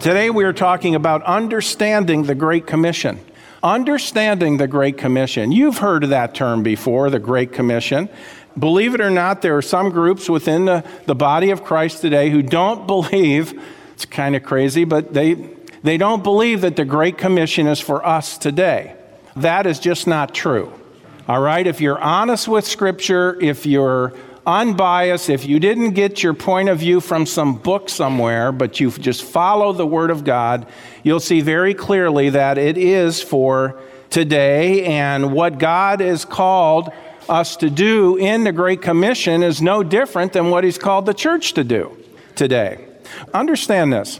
Today we are talking about understanding the Great Commission. Understanding the Great Commission. You've heard that term before, the Great Commission. Believe it or not, there are some groups within the, the body of Christ today who don't believe, it's kind of crazy, but they, they don't believe that the Great Commission is for us today. That is just not true. All right? If you're honest with Scripture, if you're unbiased, if you didn't get your point of view from some book somewhere, but you just follow the Word of God, you'll see very clearly that it is for today. And what God has called us to do in the Great Commission is no different than what He's called the church to do today. Understand this.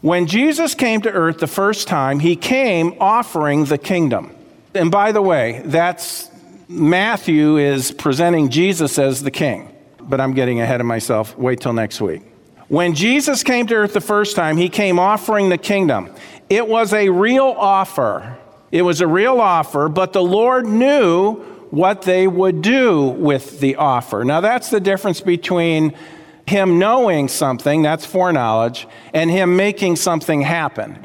When Jesus came to earth the first time, He came offering the kingdom. And by the way, that's Matthew is presenting Jesus as the king, but I'm getting ahead of myself. Wait till next week. When Jesus came to earth the first time, he came offering the kingdom. It was a real offer. It was a real offer, but the Lord knew what they would do with the offer. Now, that's the difference between him knowing something, that's foreknowledge, and him making something happen.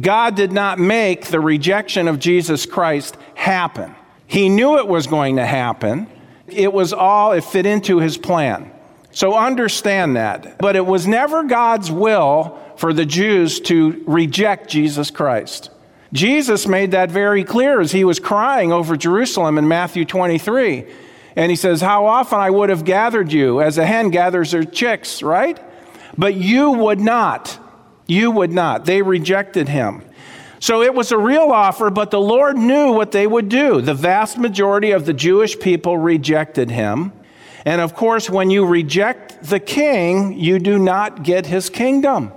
God did not make the rejection of Jesus Christ happen. He knew it was going to happen. It was all, it fit into his plan. So understand that. But it was never God's will for the Jews to reject Jesus Christ. Jesus made that very clear as he was crying over Jerusalem in Matthew 23. And he says, How often I would have gathered you as a hen gathers her chicks, right? But you would not. You would not. They rejected him. So it was a real offer, but the Lord knew what they would do. The vast majority of the Jewish people rejected him. And of course, when you reject the king, you do not get his kingdom.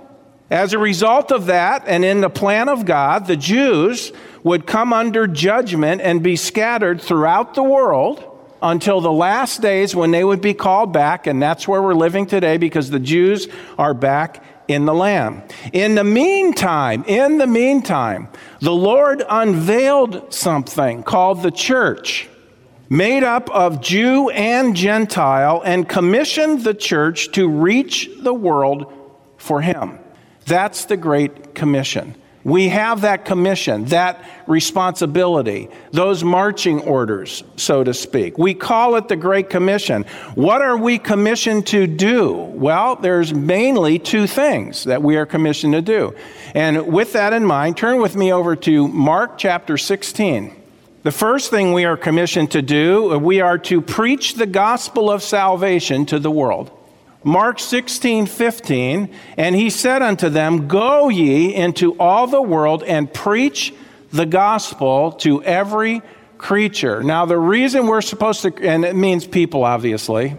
As a result of that, and in the plan of God, the Jews would come under judgment and be scattered throughout the world until the last days when they would be called back. And that's where we're living today because the Jews are back in the Lamb. In the meantime, in the meantime, the Lord unveiled something called the church, made up of Jew and Gentile, and commissioned the church to reach the world for Him. That's the Great Commission. We have that commission, that responsibility, those marching orders, so to speak. We call it the Great Commission. What are we commissioned to do? Well, there's mainly two things that we are commissioned to do. And with that in mind, turn with me over to Mark chapter 16. The first thing we are commissioned to do, we are to preach the gospel of salvation to the world. Mark 16, 15, and he said unto them, Go ye into all the world and preach the gospel to every creature. Now, the reason we're supposed to, and it means people, obviously,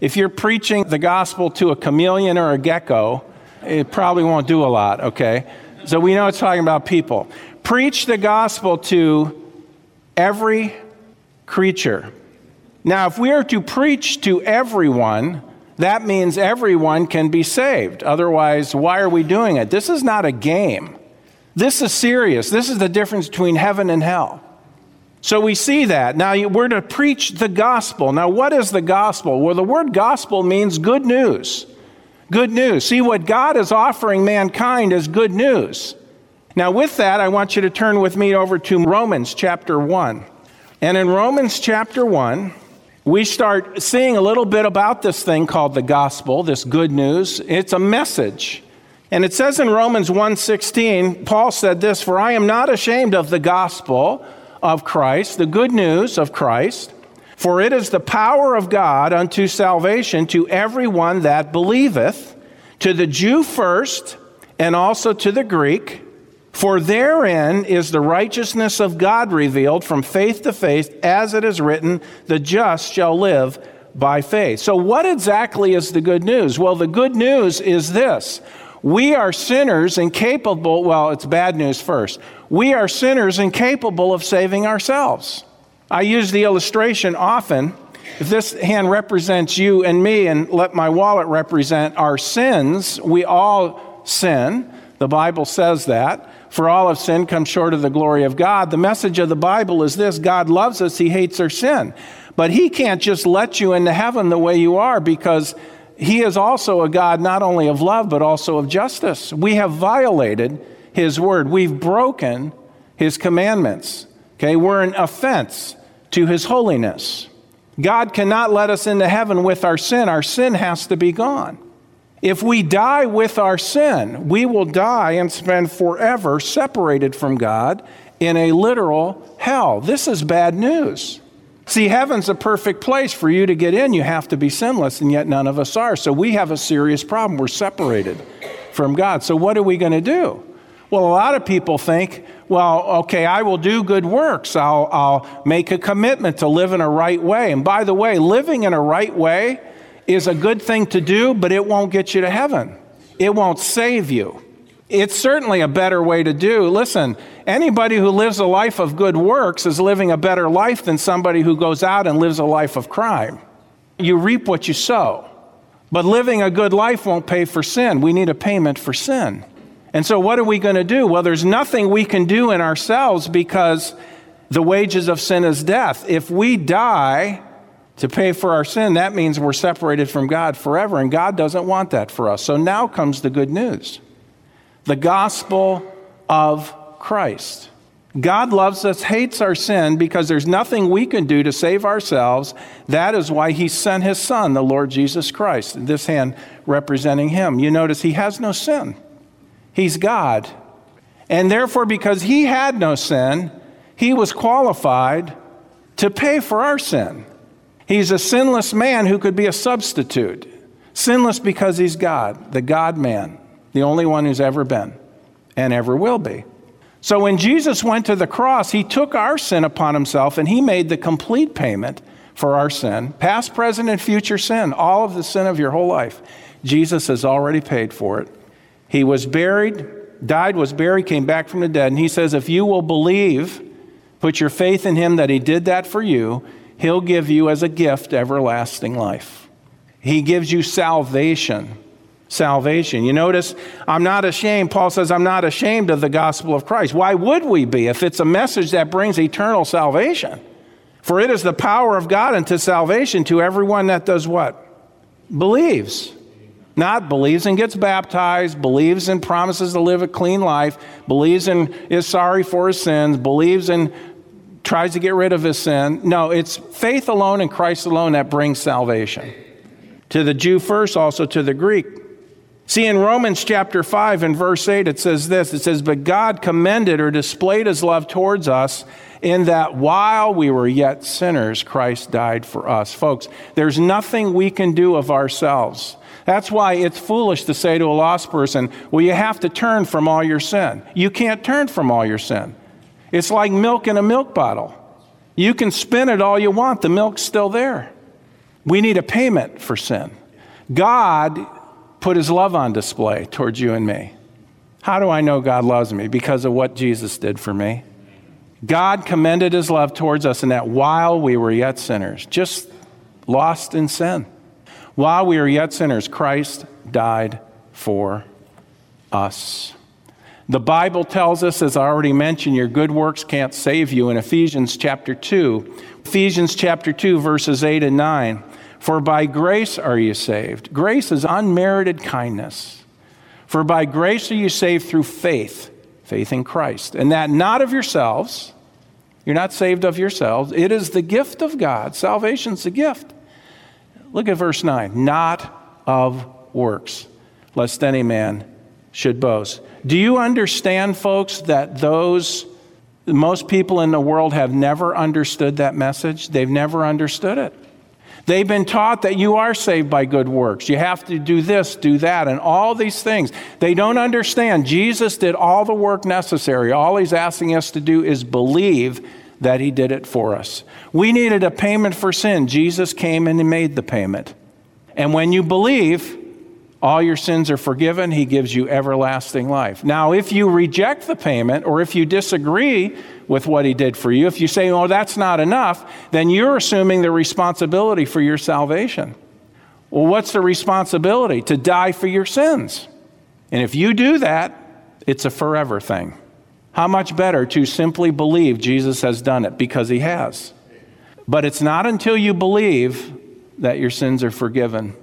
if you're preaching the gospel to a chameleon or a gecko, it probably won't do a lot, okay? So we know it's talking about people. Preach the gospel to every creature. Now, if we are to preach to everyone, that means everyone can be saved. Otherwise, why are we doing it? This is not a game. This is serious. This is the difference between heaven and hell. So we see that. Now we're to preach the gospel. Now, what is the gospel? Well, the word gospel means good news. Good news. See, what God is offering mankind is good news. Now, with that, I want you to turn with me over to Romans chapter 1. And in Romans chapter 1, we start seeing a little bit about this thing called the gospel, this good news. It's a message. And it says in Romans 1:16, Paul said this, "For I am not ashamed of the gospel of Christ, the good news of Christ, for it is the power of God unto salvation to everyone that believeth, to the Jew first, and also to the Greek." For therein is the righteousness of God revealed from faith to faith, as it is written, the just shall live by faith. So, what exactly is the good news? Well, the good news is this we are sinners incapable, well, it's bad news first. We are sinners incapable of saving ourselves. I use the illustration often. If this hand represents you and me, and let my wallet represent our sins, we all sin. The Bible says that. For all of sin come short of the glory of God. The message of the Bible is this God loves us, He hates our sin. But He can't just let you into heaven the way you are because he is also a God not only of love, but also of justice. We have violated his word, we've broken his commandments. Okay, we're an offense to his holiness. God cannot let us into heaven with our sin. Our sin has to be gone. If we die with our sin, we will die and spend forever separated from God in a literal hell. This is bad news. See, heaven's a perfect place for you to get in. You have to be sinless, and yet none of us are. So we have a serious problem. We're separated from God. So what are we going to do? Well, a lot of people think, well, okay, I will do good works. I'll, I'll make a commitment to live in a right way. And by the way, living in a right way is a good thing to do, but it won't get you to heaven. It won't save you. It's certainly a better way to do. Listen, anybody who lives a life of good works is living a better life than somebody who goes out and lives a life of crime. You reap what you sow. But living a good life won't pay for sin. We need a payment for sin. And so, what are we going to do? Well, there's nothing we can do in ourselves because the wages of sin is death. If we die to pay for our sin, that means we're separated from God forever, and God doesn't want that for us. So, now comes the good news the gospel of Christ. God loves us, hates our sin because there's nothing we can do to save ourselves. That is why he sent his son, the Lord Jesus Christ, this hand representing him. You notice he has no sin. He's God. And therefore, because he had no sin, he was qualified to pay for our sin. He's a sinless man who could be a substitute. Sinless because he's God, the God man, the only one who's ever been and ever will be. So when Jesus went to the cross, he took our sin upon himself and he made the complete payment for our sin, past, present, and future sin, all of the sin of your whole life. Jesus has already paid for it. He was buried, died, was buried, came back from the dead. And he says, if you will believe, put your faith in him that he did that for you, he'll give you as a gift everlasting life. He gives you salvation. Salvation. You notice, I'm not ashamed. Paul says, I'm not ashamed of the gospel of Christ. Why would we be if it's a message that brings eternal salvation? For it is the power of God unto salvation to everyone that does what? Believes not believes and gets baptized, believes and promises to live a clean life, believes and is sorry for his sins, believes and tries to get rid of his sin. No, it's faith alone in Christ alone that brings salvation. To the Jew first, also to the Greek. See, in Romans chapter 5 and verse 8, it says this it says, But God commended or displayed his love towards us in that while we were yet sinners, Christ died for us. Folks, there's nothing we can do of ourselves that's why it's foolish to say to a lost person, well, you have to turn from all your sin. You can't turn from all your sin. It's like milk in a milk bottle. You can spin it all you want, the milk's still there. We need a payment for sin. God put his love on display towards you and me. How do I know God loves me? Because of what Jesus did for me. God commended his love towards us in that while we were yet sinners, just lost in sin. While we were yet sinners, Christ died for us. The Bible tells us, as I already mentioned, your good works can't save you in Ephesians chapter 2. Ephesians chapter 2, verses 8 and 9. For by grace are you saved. Grace is unmerited kindness. For by grace are you saved through faith, faith in Christ. And that not of yourselves. You're not saved of yourselves. It is the gift of God. Salvation's a gift Look at verse 9. Not of works, lest any man should boast. Do you understand, folks, that those, most people in the world have never understood that message? They've never understood it. They've been taught that you are saved by good works. You have to do this, do that, and all these things. They don't understand. Jesus did all the work necessary. All he's asking us to do is believe that he did it for us. We needed a payment for sin. Jesus came and he made the payment. And when you believe, all your sins are forgiven. He gives you everlasting life. Now, if you reject the payment or if you disagree with what he did for you, if you say, oh, that's not enough, then you're assuming the responsibility for your salvation. Well, what's the responsibility? To die for your sins. And if you do that, it's a forever thing. How much better to simply believe Jesus has done it because he has. But it's not until you believe that your sins are forgiven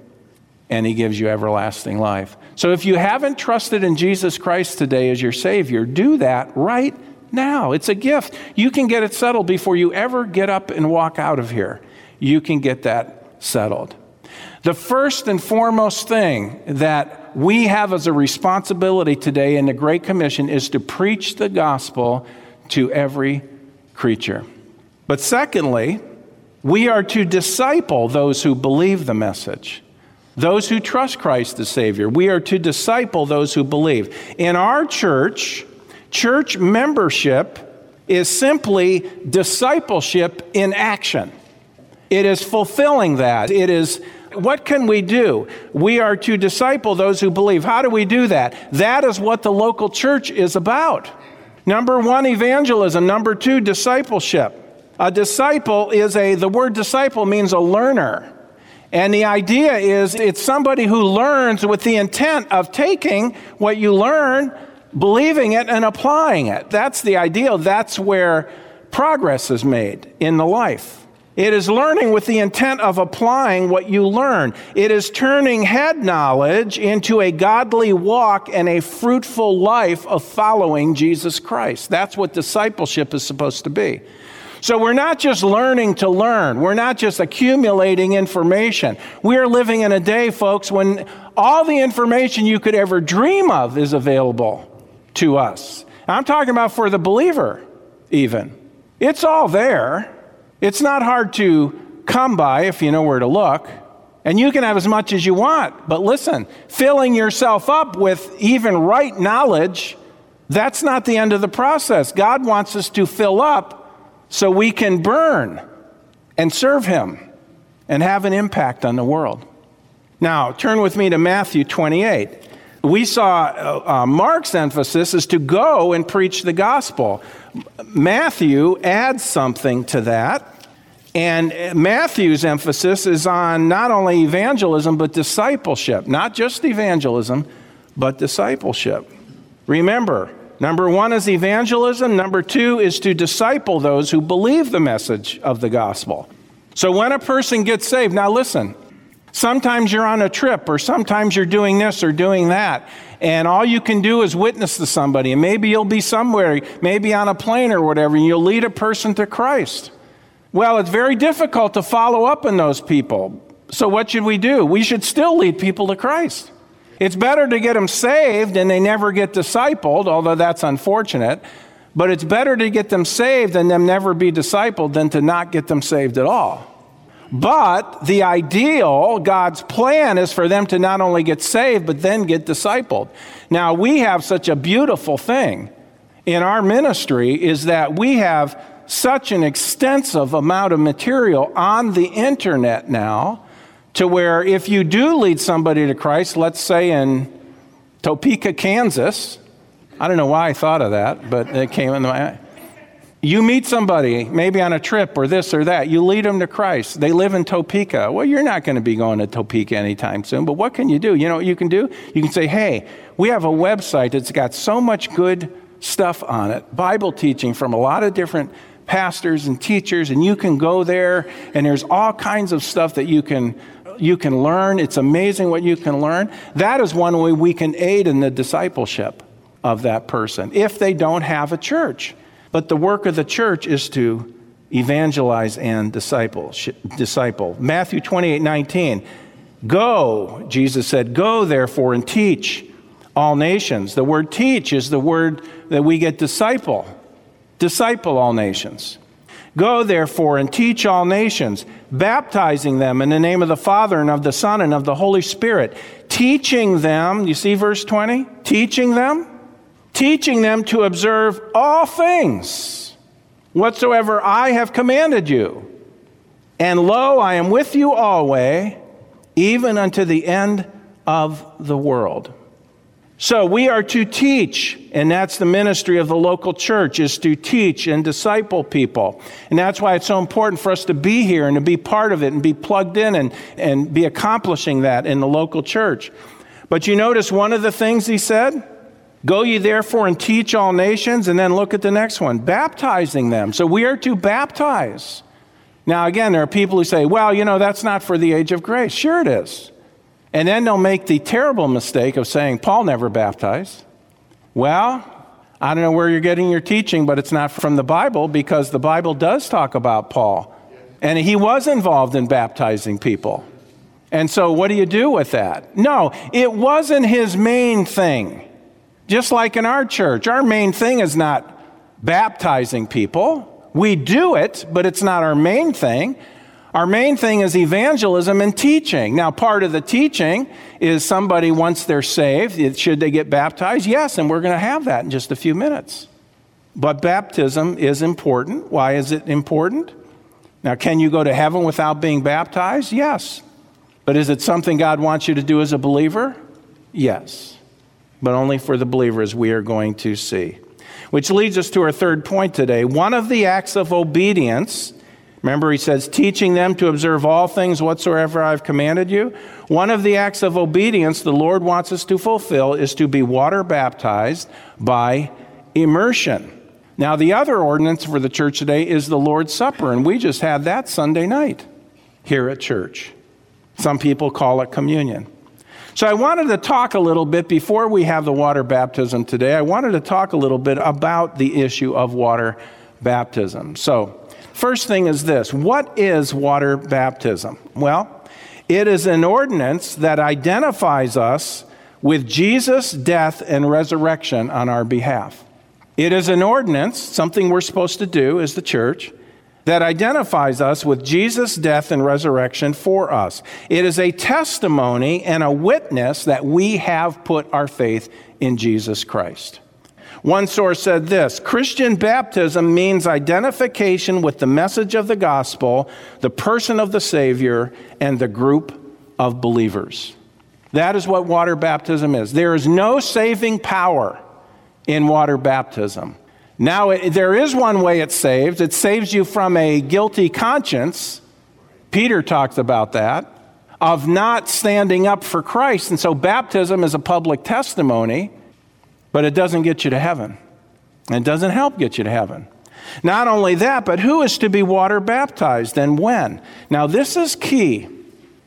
and he gives you everlasting life. So if you haven't trusted in Jesus Christ today as your Savior, do that right now. It's a gift. You can get it settled before you ever get up and walk out of here. You can get that settled. The first and foremost thing that we have as a responsibility today in the Great Commission is to preach the gospel to every creature. But secondly, we are to disciple those who believe the message, those who trust Christ the Savior. We are to disciple those who believe. In our church, church membership is simply discipleship in action. It is fulfilling that. It is what can we do? We are to disciple those who believe. How do we do that? That is what the local church is about. Number one, evangelism. Number two, discipleship. A disciple is a, the word disciple means a learner. And the idea is it's somebody who learns with the intent of taking what you learn, believing it, and applying it. That's the ideal. That's where progress is made in the life. It is learning with the intent of applying what you learn. It is turning head knowledge into a godly walk and a fruitful life of following Jesus Christ. That's what discipleship is supposed to be. So we're not just learning to learn. We're not just accumulating information. We are living in a day, folks, when all the information you could ever dream of is available to us. I'm talking about for the believer, even. It's all there. It's not hard to come by if you know where to look. And you can have as much as you want. But listen, filling yourself up with even right knowledge, that's not the end of the process. God wants us to fill up so we can burn and serve Him and have an impact on the world. Now, turn with me to Matthew 28. We saw uh, uh, Mark's emphasis is to go and preach the gospel. Matthew adds something to that. And Matthew's emphasis is on not only evangelism, but discipleship. Not just evangelism, but discipleship. Remember, number one is evangelism, number two is to disciple those who believe the message of the gospel. So when a person gets saved, now listen, sometimes you're on a trip, or sometimes you're doing this or doing that, and all you can do is witness to somebody, and maybe you'll be somewhere, maybe on a plane or whatever, and you'll lead a person to Christ. Well, it's very difficult to follow up on those people. So, what should we do? We should still lead people to Christ. It's better to get them saved and they never get discipled, although that's unfortunate. But it's better to get them saved and them never be discipled than to not get them saved at all. But the ideal, God's plan, is for them to not only get saved, but then get discipled. Now, we have such a beautiful thing in our ministry is that we have such an extensive amount of material on the internet now to where if you do lead somebody to Christ, let's say in Topeka, Kansas, I don't know why I thought of that, but it came in my you meet somebody, maybe on a trip or this or that, you lead them to Christ. They live in Topeka. Well, you're not going to be going to Topeka anytime soon, but what can you do? You know what you can do? You can say, hey, we have a website that's got so much good stuff on it, Bible teaching from a lot of different pastors and teachers, and you can go there, and there's all kinds of stuff that you can you can learn. It's amazing what you can learn. That is one way we can aid in the discipleship of that person if they don't have a church. But the work of the church is to evangelize and disciple. disciple. Matthew 28 19. Go, Jesus said, go therefore and teach all nations. The word teach is the word that we get disciple disciple all nations. Go, therefore, and teach all nations, baptizing them in the name of the Father and of the Son and of the Holy Spirit, teaching them, you see verse 20? Teaching them? Teaching them to observe all things whatsoever I have commanded you. And lo, I am with you always, even unto the end of the world. So we are to teach, and that's the ministry of the local church, is to teach and disciple people. And that's why it's so important for us to be here and to be part of it and be plugged in and, and be accomplishing that in the local church. But you notice one of the things he said? Go ye therefore and teach all nations, and then look at the next one, baptizing them. So we are to baptize. Now, again, there are people who say, well, you know, that's not for the age of grace. Sure, it is. And then they'll make the terrible mistake of saying, Paul never baptized. Well, I don't know where you're getting your teaching, but it's not from the Bible because the Bible does talk about Paul. And he was involved in baptizing people. And so, what do you do with that? No, it wasn't his main thing. Just like in our church, our main thing is not baptizing people. We do it, but it's not our main thing. Our main thing is evangelism and teaching. Now, part of the teaching is somebody, once they're saved, should they get baptized? Yes, and we're going to have that in just a few minutes. But baptism is important. Why is it important? Now, can you go to heaven without being baptized? Yes. But is it something God wants you to do as a believer? Yes. But only for the believers we are going to see. Which leads us to our third point today. One of the acts of obedience Remember, he says, teaching them to observe all things whatsoever I've commanded you. One of the acts of obedience the Lord wants us to fulfill is to be water baptized by immersion. Now, the other ordinance for the church today is the Lord's Supper, and we just had that Sunday night here at church. Some people call it communion. So, I wanted to talk a little bit before we have the water baptism today. I wanted to talk a little bit about the issue of water baptism. So, First thing is this what is water baptism? Well, it is an ordinance that identifies us with Jesus' death and resurrection on our behalf. It is an ordinance, something we're supposed to do as the church, that identifies us with Jesus' death and resurrection for us. It is a testimony and a witness that we have put our faith in Jesus Christ. One source said this Christian baptism means identification with the message of the gospel, the person of the Savior, and the group of believers. That is what water baptism is. There is no saving power in water baptism. Now, it, there is one way it saves it saves you from a guilty conscience. Peter talks about that, of not standing up for Christ. And so, baptism is a public testimony but it doesn't get you to heaven. It doesn't help get you to heaven. Not only that, but who is to be water baptized and when? Now, this is key.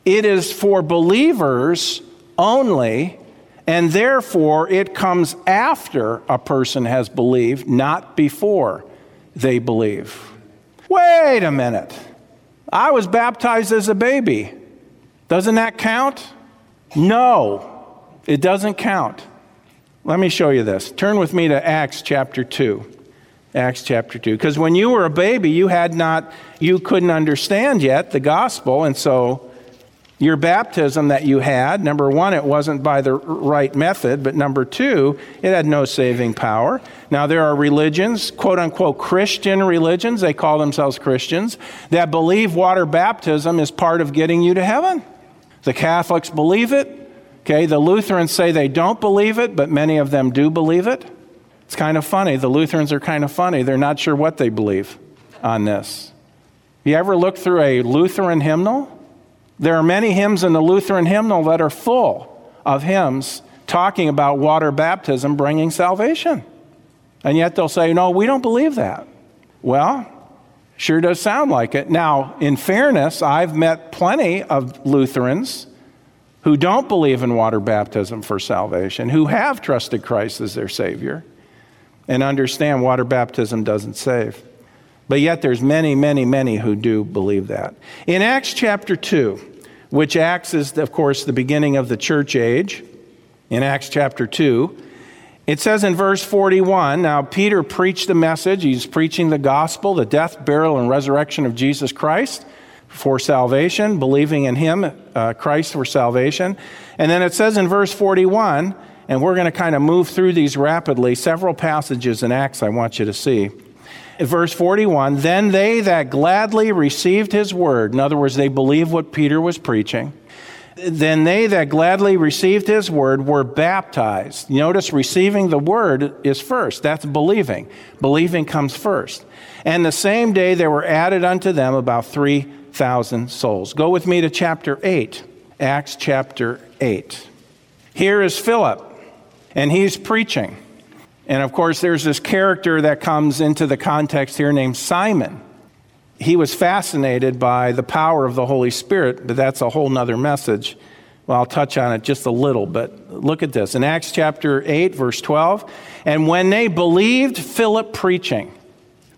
It is for believers only, and therefore it comes after a person has believed, not before they believe. Wait a minute. I was baptized as a baby. Doesn't that count? No, it doesn't count. Let me show you this. Turn with me to Acts chapter 2. Acts chapter 2. Because when you were a baby, you had not, you couldn't understand yet the gospel, and so your baptism that you had, number one, it wasn't by the right method, but number two, it had no saving power. Now, there are religions, quote unquote Christian religions, they call themselves Christians, that believe water baptism is part of getting you to heaven. The Catholics believe it, Okay, the Lutherans say they don't believe it, but many of them do believe it. It's kind of funny. The Lutherans are kind of funny. They're not sure what they believe on this. You ever look through a Lutheran hymnal? There are many hymns in the Lutheran hymnal that are full of hymns talking about water baptism bringing salvation. And yet they'll say, no, we don't believe that. Well, sure does sound like it. Now, in fairness, I've met plenty of Lutherans who don't believe in water baptism for salvation, who have trusted Christ as their Savior, and understand water baptism doesn't save. But yet there's many, many, many who do believe that. In Acts chapter 2, which Acts is, of course, the beginning of the church age, in Acts chapter 2, it says in verse 41 Now Peter preached the message, he's preaching the gospel, the death, burial, and resurrection of Jesus Christ for salvation, believing in Him, uh, Christ for salvation. And then it says in verse 41, and we're going to kind of move through these rapidly, several passages in Acts I want you to see. In verse 41, then they that gladly received his word, in other words, they believed what Peter was preaching, then they that gladly received his word were baptized. Notice receiving the word is first. That's believing. Believing comes first. And the same day there were added unto them about three thousand souls. Go with me to chapter 8, Acts chapter 8. Here is Philip, and he's preaching. And of course, there's this character that comes into the context here named Simon. He was fascinated by the power of the Holy Spirit, but that's a whole nother message Well, I'll touch on it just a little, but look at this. In Acts chapter 8, verse 12, and when they believed Philip preaching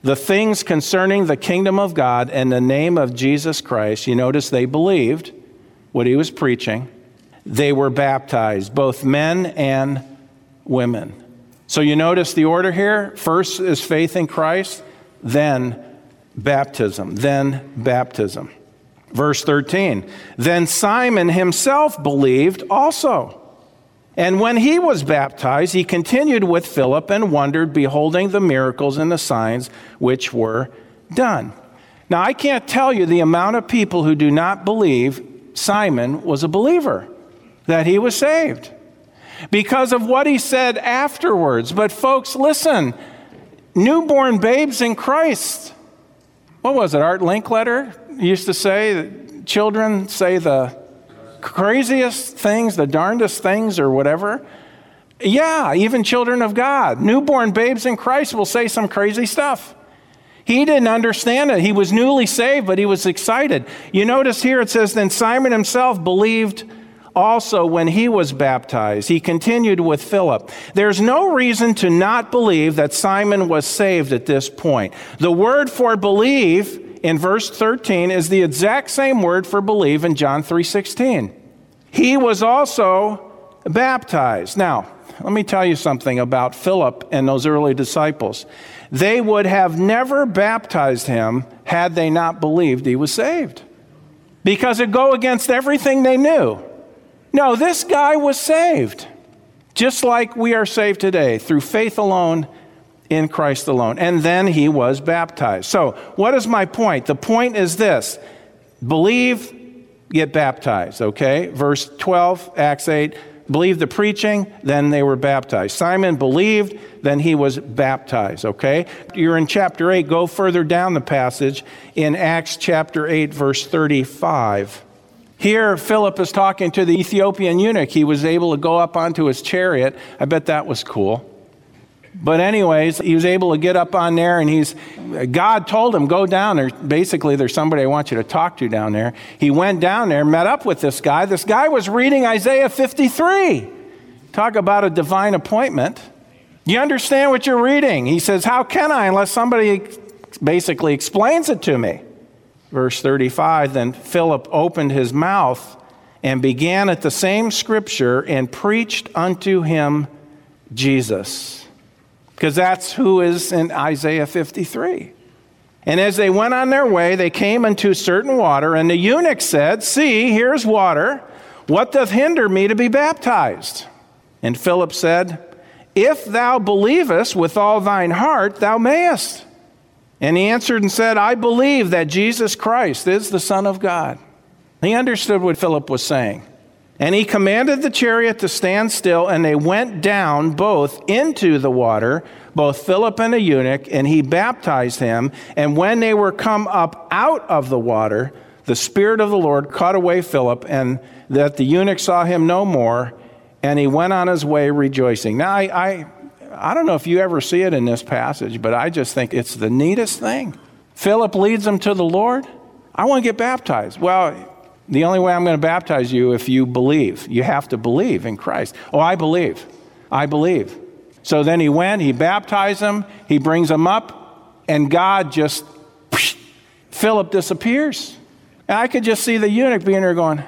the things concerning the kingdom of God and the name of Jesus Christ, you notice they believed what he was preaching, they were baptized, both men and women. So you notice the order here first is faith in Christ, then baptism, then baptism. Verse 13 Then Simon himself believed also. And when he was baptized, he continued with Philip and wondered, beholding the miracles and the signs which were done. Now, I can't tell you the amount of people who do not believe Simon was a believer, that he was saved, because of what he said afterwards. But, folks, listen newborn babes in Christ. What was it, Art Linkletter used to say that children say the craziest things, the darndest things, or whatever. Yeah, even children of God, newborn babes in Christ will say some crazy stuff. He didn't understand it. He was newly saved, but he was excited. You notice here it says, Then Simon himself believed also when he was baptized. He continued with Philip. There's no reason to not believe that Simon was saved at this point. The word for believe in verse 13 is the exact same word for believe in John 3:16. He was also baptized. Now, let me tell you something about Philip and those early disciples. They would have never baptized him had they not believed he was saved. Because it go against everything they knew. No, this guy was saved. Just like we are saved today through faith alone in Christ alone. And then he was baptized. So, what is my point? The point is this believe, get baptized, okay? Verse 12, Acts 8. Believe the preaching, then they were baptized. Simon believed, then he was baptized, okay? You're in chapter 8. Go further down the passage in Acts chapter 8, verse 35. Here, Philip is talking to the Ethiopian eunuch. He was able to go up onto his chariot. I bet that was cool. But anyways, he was able to get up on there and he's God told him go down there. Basically, there's somebody I want you to talk to down there. He went down there, met up with this guy. This guy was reading Isaiah 53. Talk about a divine appointment. You understand what you're reading? He says, "How can I unless somebody basically explains it to me?" Verse 35, then Philip opened his mouth and began at the same scripture and preached unto him Jesus because that's who is in Isaiah 53. And as they went on their way, they came into certain water, and the eunuch said, See, here's water. What doth hinder me to be baptized? And Philip said, If thou believest with all thine heart, thou mayest. And he answered and said, I believe that Jesus Christ is the Son of God. He understood what Philip was saying. And he commanded the chariot to stand still, and they went down both into the water, both Philip and the eunuch, and he baptized him. And when they were come up out of the water, the Spirit of the Lord caught away Philip, and that the eunuch saw him no more, and he went on his way rejoicing. Now, I, I, I don't know if you ever see it in this passage, but I just think it's the neatest thing. Philip leads him to the Lord. I want to get baptized. Well, the only way I'm going to baptize you if you believe. You have to believe in Christ. Oh, I believe. I believe. So then he went, he baptized him, he brings him up, and God just, Philip disappears. And I could just see the eunuch being there going,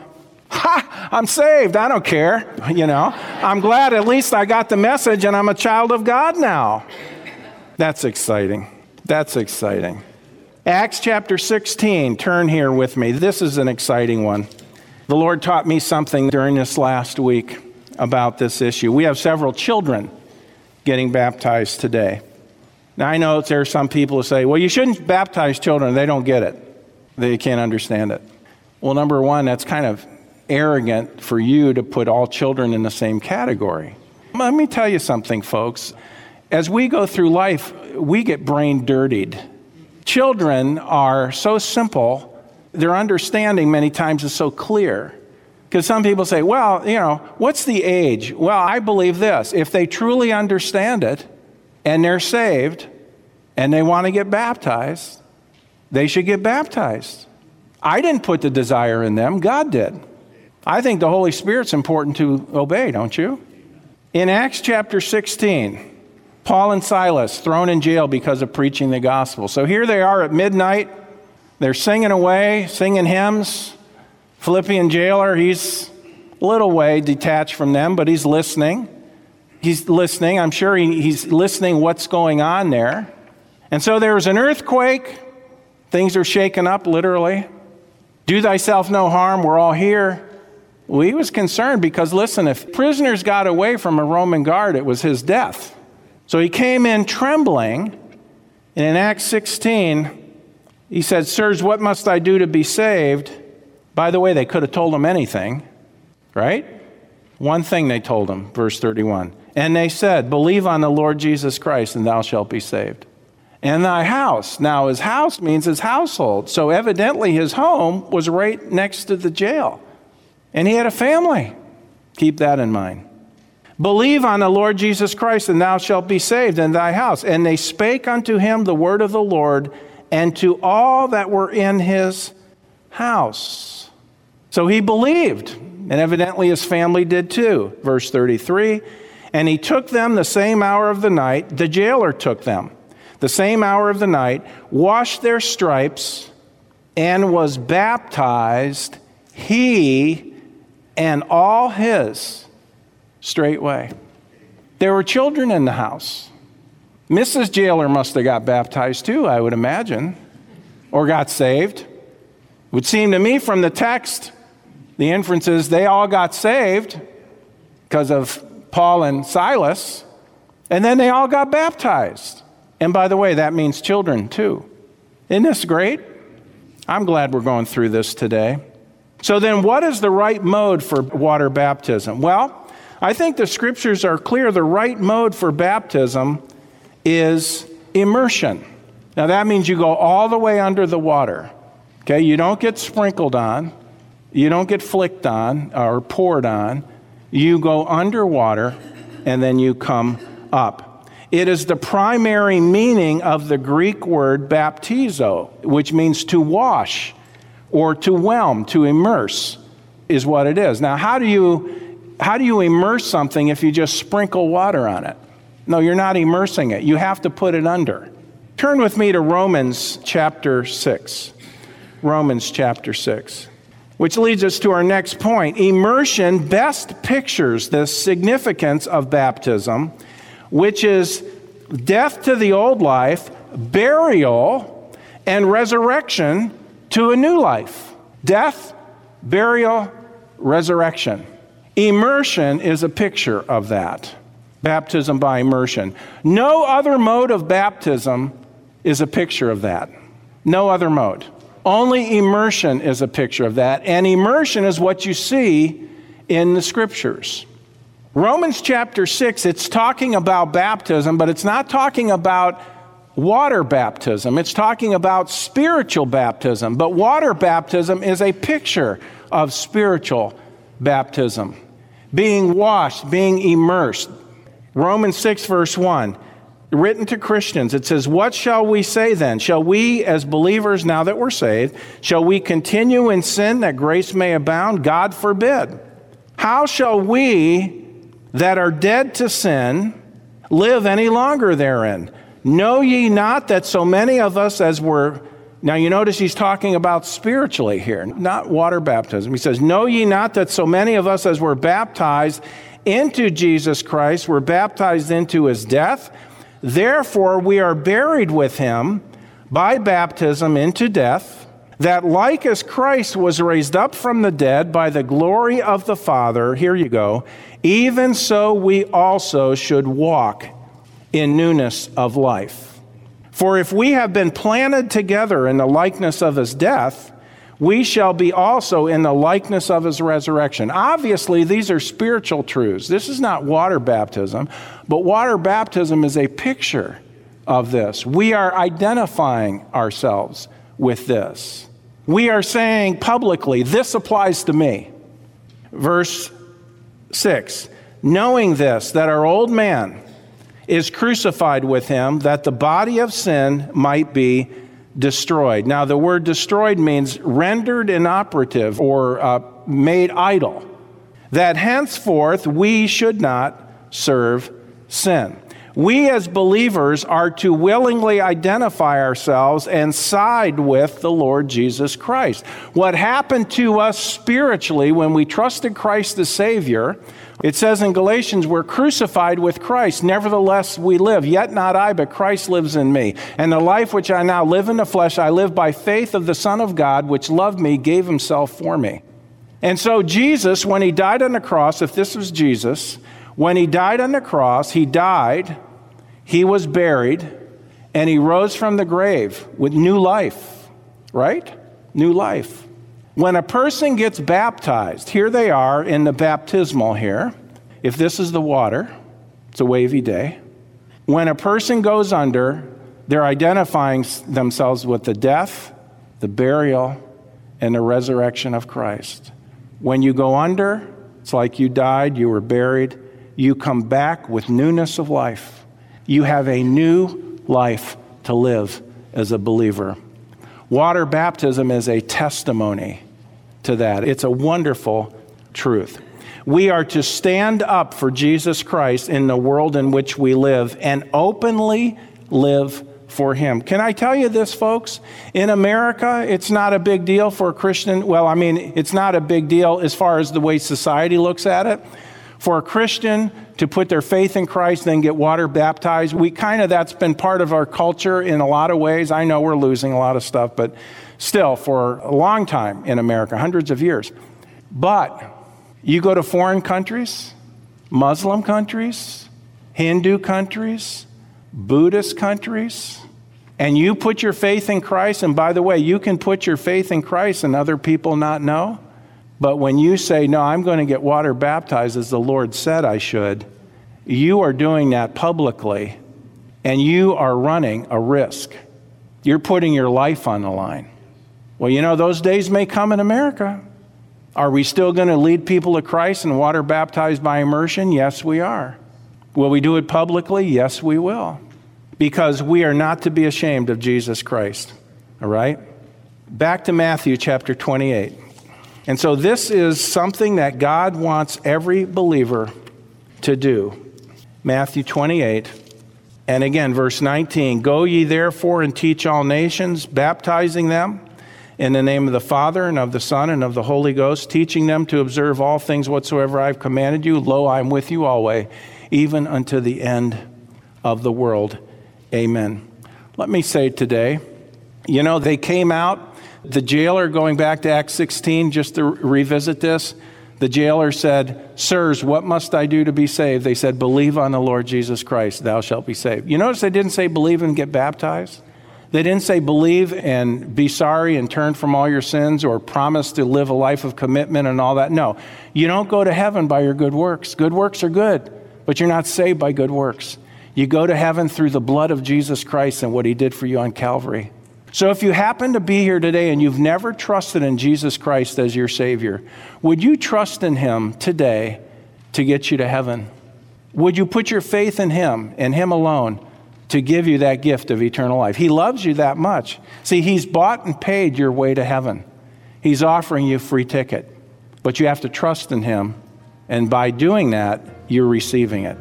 Ha, I'm saved. I don't care. You know, I'm glad at least I got the message and I'm a child of God now. That's exciting. That's exciting. Acts chapter 16, turn here with me. This is an exciting one. The Lord taught me something during this last week about this issue. We have several children getting baptized today. Now, I know there are some people who say, well, you shouldn't baptize children. They don't get it, they can't understand it. Well, number one, that's kind of arrogant for you to put all children in the same category. Let me tell you something, folks. As we go through life, we get brain dirtied Children are so simple, their understanding many times is so clear. Because some people say, well, you know, what's the age? Well, I believe this. If they truly understand it and they're saved and they want to get baptized, they should get baptized. I didn't put the desire in them, God did. I think the Holy Spirit's important to obey, don't you? In Acts chapter 16, Paul and Silas thrown in jail because of preaching the gospel. So here they are at midnight. They're singing away, singing hymns. Philippian jailer, he's a little way detached from them, but he's listening. He's listening. I'm sure he, he's listening what's going on there. And so there was an earthquake. Things are shaken up, literally. Do thyself no harm. We're all here. Well, he was concerned because, listen, if prisoners got away from a Roman guard, it was his death. So he came in trembling. And in Acts 16, he said, Sirs, what must I do to be saved? By the way, they could have told him anything, right? One thing they told him, verse 31. And they said, Believe on the Lord Jesus Christ, and thou shalt be saved. And thy house. Now, his house means his household. So evidently, his home was right next to the jail. And he had a family. Keep that in mind. Believe on the Lord Jesus Christ, and thou shalt be saved in thy house. And they spake unto him the word of the Lord, and to all that were in his house. So he believed, and evidently his family did too. Verse 33 And he took them the same hour of the night, the jailer took them the same hour of the night, washed their stripes, and was baptized, he and all his straightway. There were children in the house. Mrs. Jailer must have got baptized too, I would imagine, or got saved. Would seem to me from the text, the inferences, they all got saved because of Paul and Silas, and then they all got baptized. And by the way, that means children too. Isn't this great? I'm glad we're going through this today. So, then what is the right mode for water baptism? Well, I think the scriptures are clear. The right mode for baptism is immersion. Now, that means you go all the way under the water. Okay, you don't get sprinkled on, you don't get flicked on or poured on. You go underwater and then you come up. It is the primary meaning of the Greek word baptizo, which means to wash or to whelm, to immerse, is what it is. Now, how do you how do you immerse something if you just sprinkle water on it? No, you're not immersing it. You have to put it under. Turn with me to Romans chapter 6. Romans chapter 6. Which leads us to our next point. Immersion best pictures the significance of baptism, which is death to the old life, burial, and resurrection to a new life. Death, burial, resurrection. Immersion is a picture of that. Baptism by immersion. No other mode of baptism is a picture of that. No other mode. Only immersion is a picture of that. And immersion is what you see in the scriptures. Romans chapter 6, it's talking about baptism, but it's not talking about water baptism. It's talking about spiritual baptism. But water baptism is a picture of spiritual baptism being washed, being immersed. Romans 6, verse 1, written to Christians, it says, What shall we say then? Shall we, as believers, now that we're saved, shall we continue in sin that grace may abound? God forbid. How shall we that are dead to sin live any longer therein? Know ye not that so many of us as were now, you notice he's talking about spiritually here, not water baptism. He says, Know ye not that so many of us as were baptized into Jesus Christ were baptized into his death? Therefore, we are buried with him by baptism into death, that like as Christ was raised up from the dead by the glory of the Father, here you go, even so we also should walk in newness of life. For if we have been planted together in the likeness of his death, we shall be also in the likeness of his resurrection. Obviously, these are spiritual truths. This is not water baptism, but water baptism is a picture of this. We are identifying ourselves with this. We are saying publicly, this applies to me. Verse 6 Knowing this, that our old man, is crucified with him that the body of sin might be destroyed. Now, the word destroyed means rendered inoperative or uh, made idle, that henceforth we should not serve sin. We as believers are to willingly identify ourselves and side with the Lord Jesus Christ. What happened to us spiritually when we trusted Christ the Savior, it says in Galatians, we're crucified with Christ. Nevertheless, we live. Yet not I, but Christ lives in me. And the life which I now live in the flesh, I live by faith of the Son of God, which loved me, gave himself for me. And so, Jesus, when he died on the cross, if this was Jesus, when he died on the cross, he died, he was buried, and he rose from the grave with new life, right? New life. When a person gets baptized, here they are in the baptismal here. If this is the water, it's a wavy day. When a person goes under, they're identifying themselves with the death, the burial, and the resurrection of Christ. When you go under, it's like you died, you were buried, you come back with newness of life. You have a new life to live as a believer. Water baptism is a testimony to that. It's a wonderful truth. We are to stand up for Jesus Christ in the world in which we live and openly live for Him. Can I tell you this, folks? In America, it's not a big deal for a Christian. Well, I mean, it's not a big deal as far as the way society looks at it for a Christian to put their faith in Christ, then get water baptized. We kind of, that's been part of our culture in a lot of ways. I know we're losing a lot of stuff, but still, for a long time in America, hundreds of years. But you go to foreign countries, Muslim countries, Hindu countries, Buddhist countries, and you put your faith in Christ, and by the way, you can put your faith in Christ and other people not know. But when you say, No, I'm going to get water baptized as the Lord said I should, you are doing that publicly and you are running a risk. You're putting your life on the line. Well, you know, those days may come in America. Are we still going to lead people to Christ and water baptized by immersion? Yes, we are. Will we do it publicly? Yes, we will. Because we are not to be ashamed of Jesus Christ. All right? Back to Matthew chapter 28. And so, this is something that God wants every believer to do. Matthew 28. And again, verse 19 Go ye therefore and teach all nations, baptizing them in the name of the Father and of the Son and of the Holy Ghost, teaching them to observe all things whatsoever I have commanded you. Lo, I am with you always, even unto the end of the world. Amen. Let me say today, you know, they came out the jailer, going back to Acts 16, just to revisit this, the jailer said, Sirs, what must I do to be saved? They said, Believe on the Lord Jesus Christ, thou shalt be saved. You notice they didn't say believe and get baptized? They didn't say believe and be sorry and turn from all your sins or promise to live a life of commitment and all that. No, you don't go to heaven by your good works. Good works are good, but you're not saved by good works. You go to heaven through the blood of Jesus Christ and what he did for you on Calvary. So, if you happen to be here today and you've never trusted in Jesus Christ as your Savior, would you trust in Him today to get you to heaven? Would you put your faith in Him and Him alone to give you that gift of eternal life? He loves you that much. See, He's bought and paid your way to heaven, He's offering you a free ticket. But you have to trust in Him, and by doing that, you're receiving it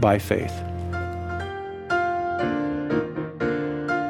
by faith.